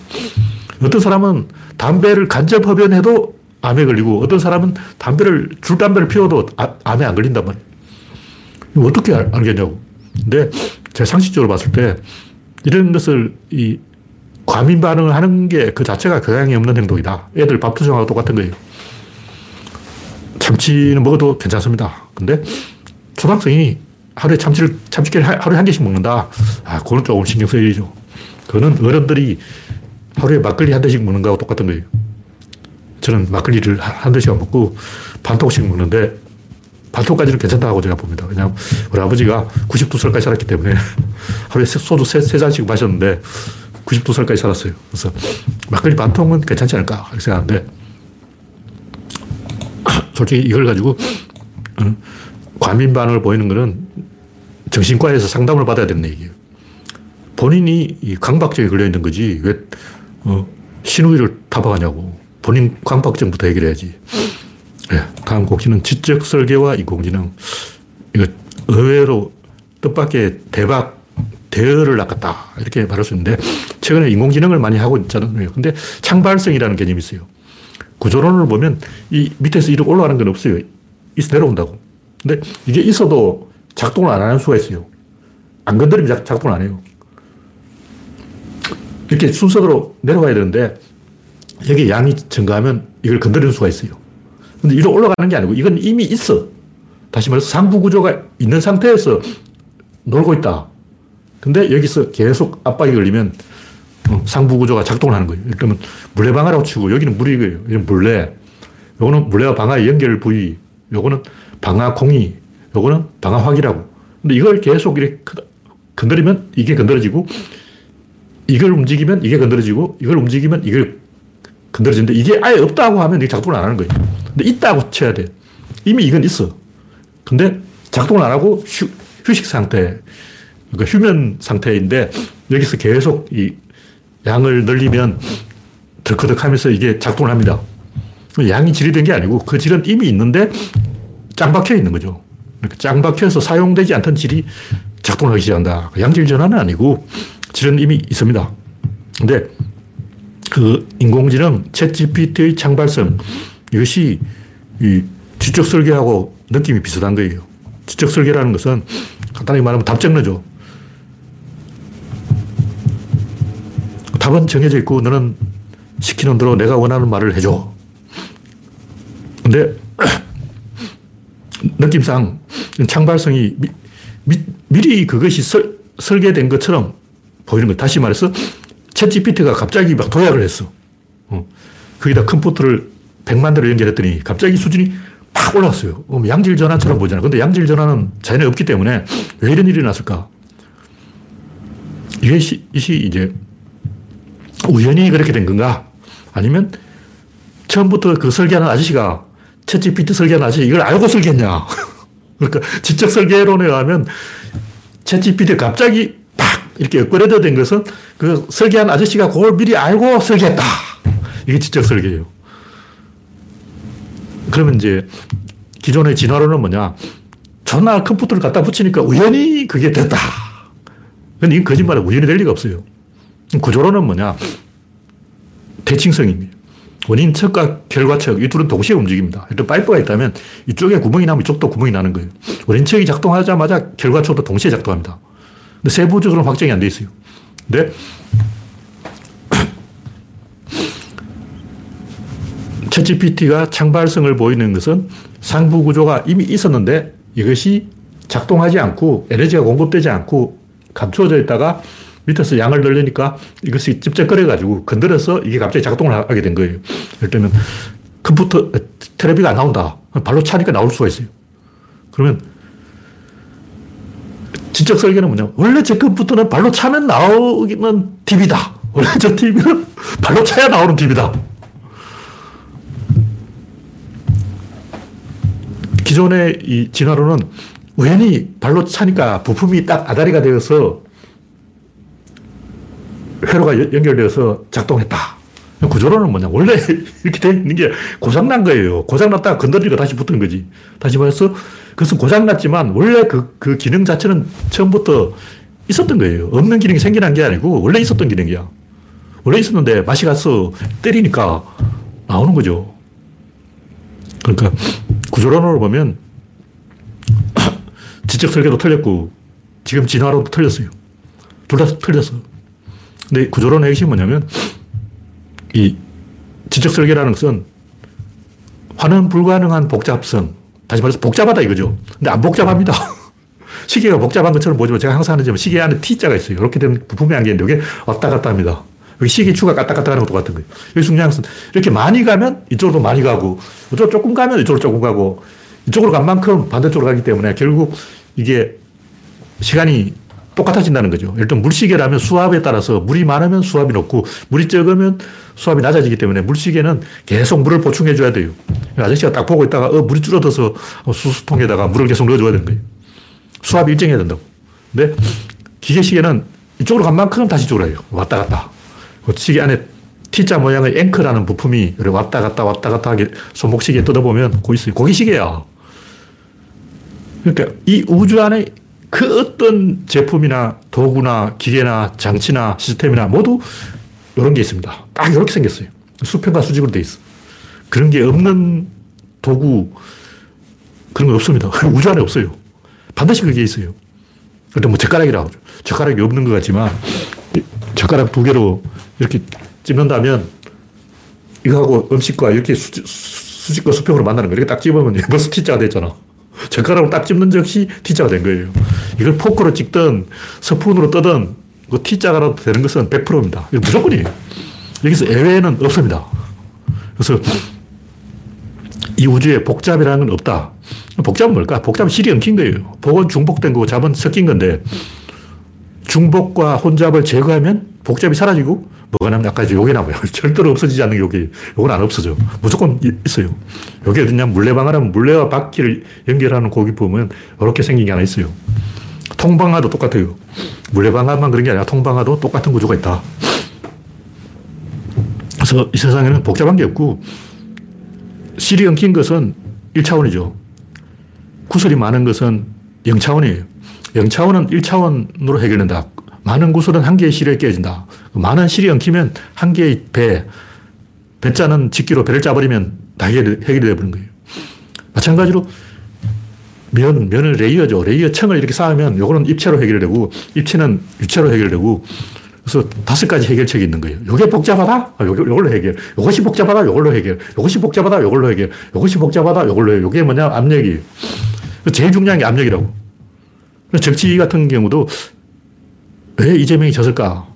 어떤 사람은 담배를 간접 흡연해도 암에 걸리고 어떤 사람은 담배를, 줄 담배를 피워도 아, 암에 안 걸린단 말이에요. 어떻게 알, 겠냐고 근데 제가 상식적으로 봤을 때 이런 것을 이 과민 반응을 하는 게 그 자체가 교양이 없는 행동이다. 애들 밥 투정하고 똑같은 거예요. 참치는 먹어도 괜찮습니다. 근데 초등학생이 하루에 참치를, 참치를 하루에 한 개씩 먹는다. 아, 그거는 조금 신경 써야죠. 그거는 어른들이 하루에 막걸리 한 대씩 먹는 거하고 똑같은 거예요. 저는 막걸리를 한 대씩 안 먹고 반통씩 먹는데 반통까지는 괜찮다고 제가 봅니다. 왜냐하면 우리 아버지가 92살까지 살았기 때문에 하루에 소주 세, 세 잔씩 마셨는데 92살까지 살았어요. 그래서 막걸리 반통은 괜찮지 않을까 생각하는데 솔직히 이걸 가지고 어, 과민 반응을 보이는 거는 정신과에서 상담을 받아야 되는 얘기예요. 본인이 강박증에 걸려 있는 거지 왜 어, 신우이를 타박하냐고. 본인 강박증부터 해결해야지. 네, 다음 곡지는 지적 설계와 인공지능. 이거 의외로 뜻밖의 대박, 대어를 낚았다. 이렇게 말할 수 있는데, 최근에 인공지능을 많이 하고 있잖아요. 근데 창발성이라는 개념이 있어요. 구조론을 보면 이 밑에서 이렇게 올라가는 건 없어요. 있어 내려온다고. 근데 이게 있어도 작동을 안 하는 수가 있어요. 안 건드리면 작동을 안 해요. 이렇게 순서대로 내려가야 되는데 여기 양이 증가하면 이걸 건드리는 수가 있어요. 근데 이로 올라가는 게 아니고 이건 이미 있어. 다시 말해서 상부 구조가 있는 상태에서 놀고 있다. 근데 여기서 계속 압박이 걸리면 어, 상부 구조가 작동을 하는 거예요. 그러면 물레 방아라고 치고 여기는 물이고요. 여기는 물레. 요거는 물레와 방아의 연결 부위. 요거는 방아콩이. 요거는 방아 확이라고. 근데 이걸 계속 이렇게 건드리면 이게 건드려지고 이걸 움직이면 이게 건드려지고 이걸 움직이면 이걸 건드려지는데 이게 아예 없다고 하면 이게 작동을 안 하는 거예요. 근데 있다고 쳐야 돼. 이미 이건 있어. 근데 작동을 안 하고 휴, 휴식 상태, 그러니까 휴면 상태인데 여기서 계속 이 양을 늘리면 덜커덕 하면서 이게 작동을 합니다. 양이 질이 된 게 아니고 그 질은 이미 있는데 짱 박혀 있는 거죠. 그러니까 짱 박혀서 사용되지 않던 질이 작동하기 시작한다. 양질 전환은 아니고 질은 이미 있습니다. 근데 그 인공지능 챗 GPT의 창발성 이것이 이 지적 설계하고 느낌이 비슷한 거예요. 지적 설계라는 것은 간단히 말하면 답정너죠. 답은 정해져 있고 너는 시키는 대로 내가 원하는 말을 해줘. 근데 느낌상 창발성이 미, 미, 미리 그것이 설, 설계된 것처럼 보이는 거 다시 말해서 챗 GPT가 갑자기 막 도약을 했어. 어. 거기다 컴퓨터를 100만 대로 연결했더니 갑자기 수준이 팍 올라왔어요. 어, 양질 전환처럼 보잖아. 근데 양질 전환은 자연에 없기 때문에 왜 이런 일이 났을까? 이것이 이제 우연히 그렇게 된 건가? 아니면 처음부터 그 설계하는 아저씨가 챗 GPT 설계하는 아저씨 이걸 알고 설계했냐? 그러니까 지적 설계론에 의하면 챗 GPT 갑자기 이렇게 업그레이드 된 것은 그 설계한 아저씨가 그걸 미리 알고 설계했다. 이게 지적 설계예요. 그러면 이제 기존의 진화론은 뭐냐. 전화 컴퓨터를 갖다 붙이니까 우연히 그게 됐다. 근데 이건 거짓말이에 우연히 될 리가 없어요. 구조론은 뭐냐. 대칭성입니다. 원인 척과 결과 척, 이 둘은 동시에 움직입니다. 일단 파이프가 있다면 이쪽에 구멍이 나면 이쪽도 구멍이 나는 거예요. 원인 척이 작동하자마자 결과 척도 동시에 작동합니다. 근데 세부적으로는 확정이 안 돼 있어요. 근데 챗 GPT가 창발성을 보이는 것은 상부 구조가 이미 있었는데 이것이 작동하지 않고 에너지가 공급되지 않고 감추어져 있다가 밑에서 양을 늘리니까 이것이 찝쩍거려가지고 건드려서 이게 갑자기 작동을 하게 된 거예요. 예를 들면 컴퓨터, 테레비가 안 나온다. 발로 차니까 나올 수가 있어요. 그러면 지적 설계는 뭐냐. 원래 제 컴퓨터는 발로 차면 나오는 TV다. 원래 저 TV는 발로 차야 나오는 TV다. 기존의 이 진화로는 우연히 발로 차니까 부품이 딱 아다리가 되어서 회로가 연결되어서 작동했다. 구조로는 뭐냐. 원래 이렇게 되 있는 게 고장난 거예요. 고장났다가 건드리고 다시 붙은 거지. 다시 말해서 그것은 고장났지만 원래 그, 그 기능 자체는 처음부터 있었던 거예요. 없는 기능이 생겨난 게 아니고 원래 있었던 기능이야. 원래 있었는데 맛이 가서 때리니까 나오는 거죠. 그러니까 구조론으로 보면 지적 설계도 틀렸고 지금 진화론도 틀렸어요. 둘 다 틀렸어. 근데 구조론의 핵심이 뭐냐면 이 지적 설계라는 것은 환원 불가능한 복잡성. 다시 말해서 복잡하다 이거죠. 근데 안 복잡합니다. 시계가 복잡한 것처럼 보지만 제가 항상 하는 점은 시계 안에 T자가 있어요. 이렇게 된 부품이 안개인데 이게 왔다 갔다 합니다. 여기 시계 추가 갔다 갔다 하는 것도 같은 거예요. 여기 중요한 것은 이렇게 많이 가면 이쪽으로 많이 가고 이쪽으로 조금 가면 이쪽으로 조금 가고 이쪽으로 간 만큼 반대쪽으로 가기 때문에 결국 이게 시간이 똑같아진다는 거죠. 예를 물시계라면 수압에 따라서 물이 많으면 수압이 높고 물이 적으면 수압이 낮아지기 때문에 물시계는 계속 물을 보충해 줘야 돼요. 아저씨가 딱 보고 있다가 어, 물이 줄어들어서 수수통에다가 물을 계속 넣어줘야 되는 거예요. 수압이 일정해야 된다고. 근데 기계시계는 이쪽으로 간 만큼 다시 해요. 왔다 갔다. 그 시계 안에 T자 모양의 앵커라는 부품이 왔다 갔다 왔다 갔다 하게 손목시계 뜯어보면 거기 있어요. 거기 시계야. 그러니까 이 우주 안에 그 어떤 제품이나 도구나 기계나 장치나 시스템이나 모두 이런 게 있습니다. 딱 이렇게 생겼어요. 수평과 수직으로 돼 있어. 그런 게 없는 도구, 그런 거 없습니다. 우주 안에 없어요. 반드시 그게 있어요. 근데 뭐 젓가락이라고 하죠. 젓가락이 없는 것 같지만, 젓가락 두 개로 이렇게 찝는다면, 이거하고 음식과 이렇게 수, 수직과 수평으로 만나는 거 이렇게 딱 집으면 벌써 T자가 됐잖아. 젓가락으로 딱 집는 즉시 T자가 된 거예요. 이걸 포크로 찍든 스푼으로 뜨든 그 T자가 되는 것은 100%입니다. 이거 무조건이에요. 여기서 예외는 없습니다. 그래서 이 우주에 복잡이라는 건 없다. 복잡은 뭘까? 복잡은 실이 엉킨 거예요. 복은 중복된 거고 잡은 섞인 건데 중복과 혼잡을 제거하면 복잡이 사라지고 뭐가 남냐? 아까 요게 남아요. 절대로 없어지지 않는 요게. 요건 안 없어져. 무조건 있어요. 요게 어디냐? 물레방아라면 물레와 바퀴를 연결하는 고기 보면 이렇게 생긴 게 하나 있어요. 통방아도 똑같아요. 물레방아만 그런 게 아니라 통방아도 똑같은 구조가 있다. 그래서 이 세상에는 복잡한 게 없고 실이 엉킨 것은 1차원이죠. 구슬이 많은 것은 0차원이에요. 0차원은 1차원으로 해결된다. 많은 구슬은 한 개의 실에 꿰진다. 많은 실이 엉키면 한 개의 베, 베 짜는 직기로 베를 짜버리면 다 해결이 되어버린 거예요. 마찬가지로 면, 면을 layer죠. layer 층을 이렇게 쌓으면 요거는 입체로 해결되고 입체는 유체로 해결되고 그래서 다섯 가지 해결책이 있는 거예요. 요게 복잡하다? 아, 요, 요걸로 해결. 요것이 복잡하다? 요걸로 해결. 요것이 복잡하다? 요걸로 해결. 요것이 복잡하다? 요걸로 해결. 요게 뭐냐? 압력이에요. 제일 중요한 게 압력이라고. 정치 같은 경우도 왜 이재명이 졌을까?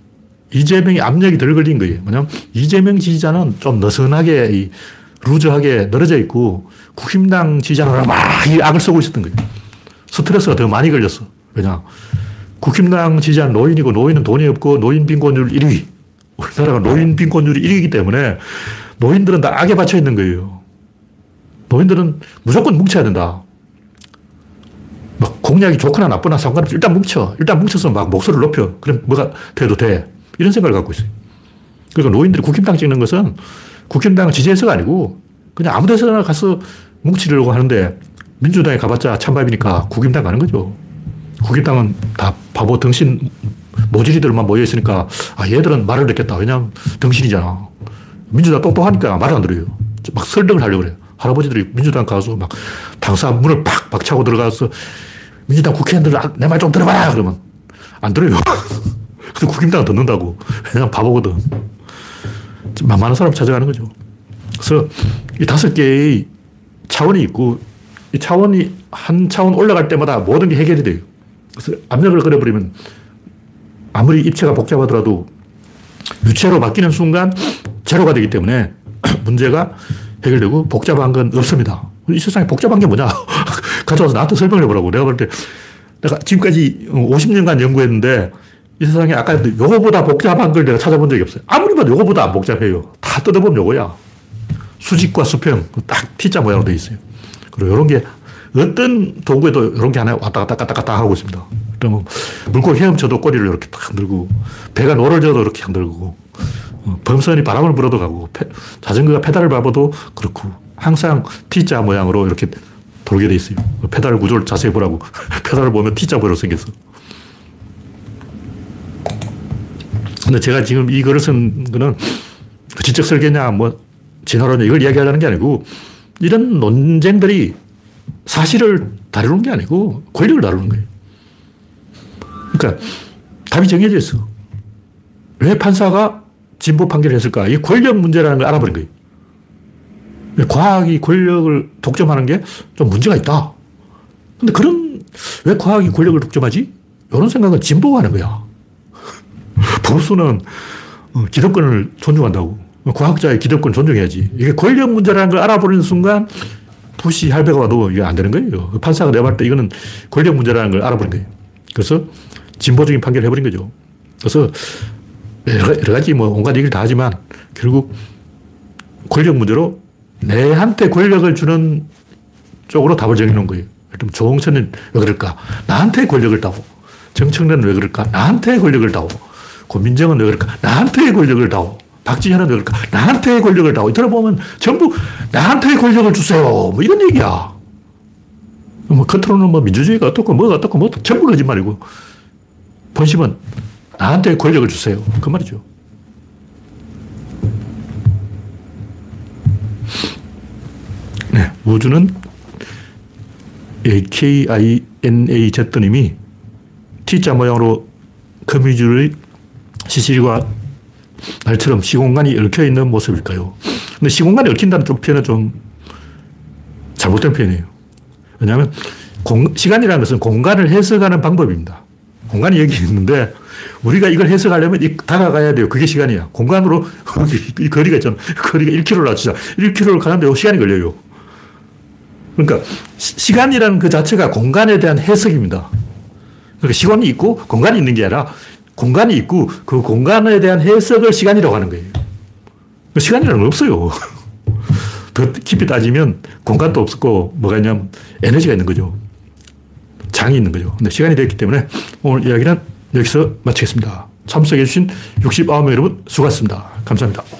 이재명이 압력이 덜 걸린 거예요. 뭐냐면 이재명 지지자는 좀 느슨하게 이 루즈하게 늘어져 있고 국힘당 지지자는 막 이 악을 쓰고 있었던 거예요. 스트레스가 더 많이 걸렸어. 왜냐? 국힘당 지지자는 노인이고 노인은 돈이 없고 노인 빈곤율 1위. 우리나라가 노인 빈곤율이 1위이기 때문에 노인들은 다 악에 받쳐 있는 거예요. 노인들은 무조건 뭉쳐야 된다. 막 공약이 좋거나 나쁘나 상관없이 일단 뭉쳐. 일단 뭉쳐서 막 목소리를 높여. 그럼 뭐가 돼도 돼. 이런 생각을 갖고 있어요. 그러니까 노인들이 국힘당 찍는 것은 국힘당을 지지해서가 아니고 그냥 아무 데서나 가서 뭉치려고 하는데 민주당에 가봤자 찬밥이니까 국힘당 가는 거죠. 국힘당은 다 바보 덩신 모질이들만 모여 있으니까 아, 얘들은 말을 듣겠다. 왜냐하면 덩신이잖아. 민주당 똑똑하니까 말을 안 들어요. 막 설득을 하려고 그래요. 할아버지들이 민주당 가서 막 당사 문을 팍 박차고 들어가서 민주당 국회의원들 아, 내말 좀 들어봐라 그러면 안 들어요. 근데 국힘당은 듣는다고. 왜냐면 바보거든. 만만한 사람 찾아가는 거죠. 그래서 이 다섯 개의 차원이 있고 이 차원이 한 차원 올라갈 때마다 모든 게 해결이 돼요. 그래서 압력을 걸어버리면 아무리 입체가 복잡하더라도 유체로 바뀌는 순간 제로가 되기 때문에 문제가 해결되고 복잡한 건 없습니다. 이 세상에 복잡한 게 뭐냐? 가져와서 나한테 설명해 보라고. 내가 볼 때 내가 지금까지 50년간 연구했는데 이 세상에 아까 요거보다 복잡한 걸 내가 찾아본 적이 없어요. 아무리 봐도 요거보다 안 복잡해요. 다 뜯어보면 요거야. 수직과 수평, 딱 T자 모양으로 되어 있어요. 그리고 이런 게 어떤 도구에도 이런 게 하나 왔다 갔다 갔다 갔다 하고 있습니다. 그러면 물고기 헤엄쳐도 꼬리를 이렇게 딱 흔들고, 배가 노를 져도 이렇게 흔들고, 어, 범선이 바람을 불어도 가고, 페, 자전거가 페달을 밟아도 그렇고, 항상 T자 모양으로 이렇게 돌게 돼 있어요. 페달 구조를 자세히 보라고. 페달을 보면 T자 모양으로 생겼어. 근데 제가 지금 이 글을 쓴 거는 그 지적 설계냐, 뭐, 진화론냐, 이걸 이야기하려는 게 아니고, 이런 논쟁들이 사실을 다루는 게 아니고 권력을 다루는 거예요. 그러니까 답이 정해져 있어. 왜 판사가 진보 판결을 했을까? 이 권력 문제라는 걸 알아버린 거예요. 과학이 권력을 독점하는 게 좀 문제가 있다. 근데 그런, 왜 과학이 권력을 독점하지? 이런 생각은 진보가 하는 거야. 보수는 어, 기득권을 존중한다고. 과학자의 기득권 존중해야지. 이게 권력 문제라는 걸 알아버리는 순간 부시 할배가 와도 이게 안 되는 거예요. 그 판사가 내가 볼때 이거는 권력 문제라는 걸 알아버린 거예요. 그래서 진보적인 판결을 해버린 거죠. 그래서 여러 가지 뭐 온갖 얘기를 다 하지만 결국 권력 문제로 내한테 권력을 주는 쪽으로 답을 정해놓은 거예요. 그럼 조홍천은 왜 그럴까? 나한테 권력을 다오. 정청래는 왜 그럴까? 나한테 권력을 다오. 고민정은 왜 그럴까? 나한테 권력을 다오. 박지현은 왜 그럴까? 나한테 권력을 다오. 들어보면 전부 나한테 권력을 주세요. 뭐 이런 얘기야. 뭐 겉으로는 뭐 민주주의가 어떻고 뭐가 어떻고 뭐 전부 거짓말이고 본심은 나한테 권력을 주세요. 그 말이죠. 네, 우주는 KINAZ님이 T자 모양으로 거미줄의 시실과 날처럼 시공간이 얽혀 있는 모습일까요? 근데 시공간이 얽힌다는 좀 표현은 좀 잘못된 표현이에요. 왜냐하면 공, 시간이라는 것은 공간을 해석하는 방법입니다. 공간이 여기 있는데 우리가 이걸 해석하려면 이, 다가가야 돼요. 그게 시간이야. 공간으로 이 거리가 있잖아. 거리가 1km를 낮추자. 1km를 가는데 시간이 걸려요. 그러니까 시, 간이라는 그 자체가 공간에 대한 해석입니다. 그러니까 시간이 있고 공간이 있는 게 아니라 공간이 있고 그 공간에 대한 해석을 시간이라고 하는 거예요. 그 시간이라는 건 없어요. 더 깊이 따지면 공간도 없었고 뭐가 있냐면 에너지가 있는 거죠. 장이 있는 거죠. 근데 시간이 됐기 때문에 오늘 이야기는 여기서 마치겠습니다. 참석해주신 69명 여러분 수고하셨습니다. 감사합니다.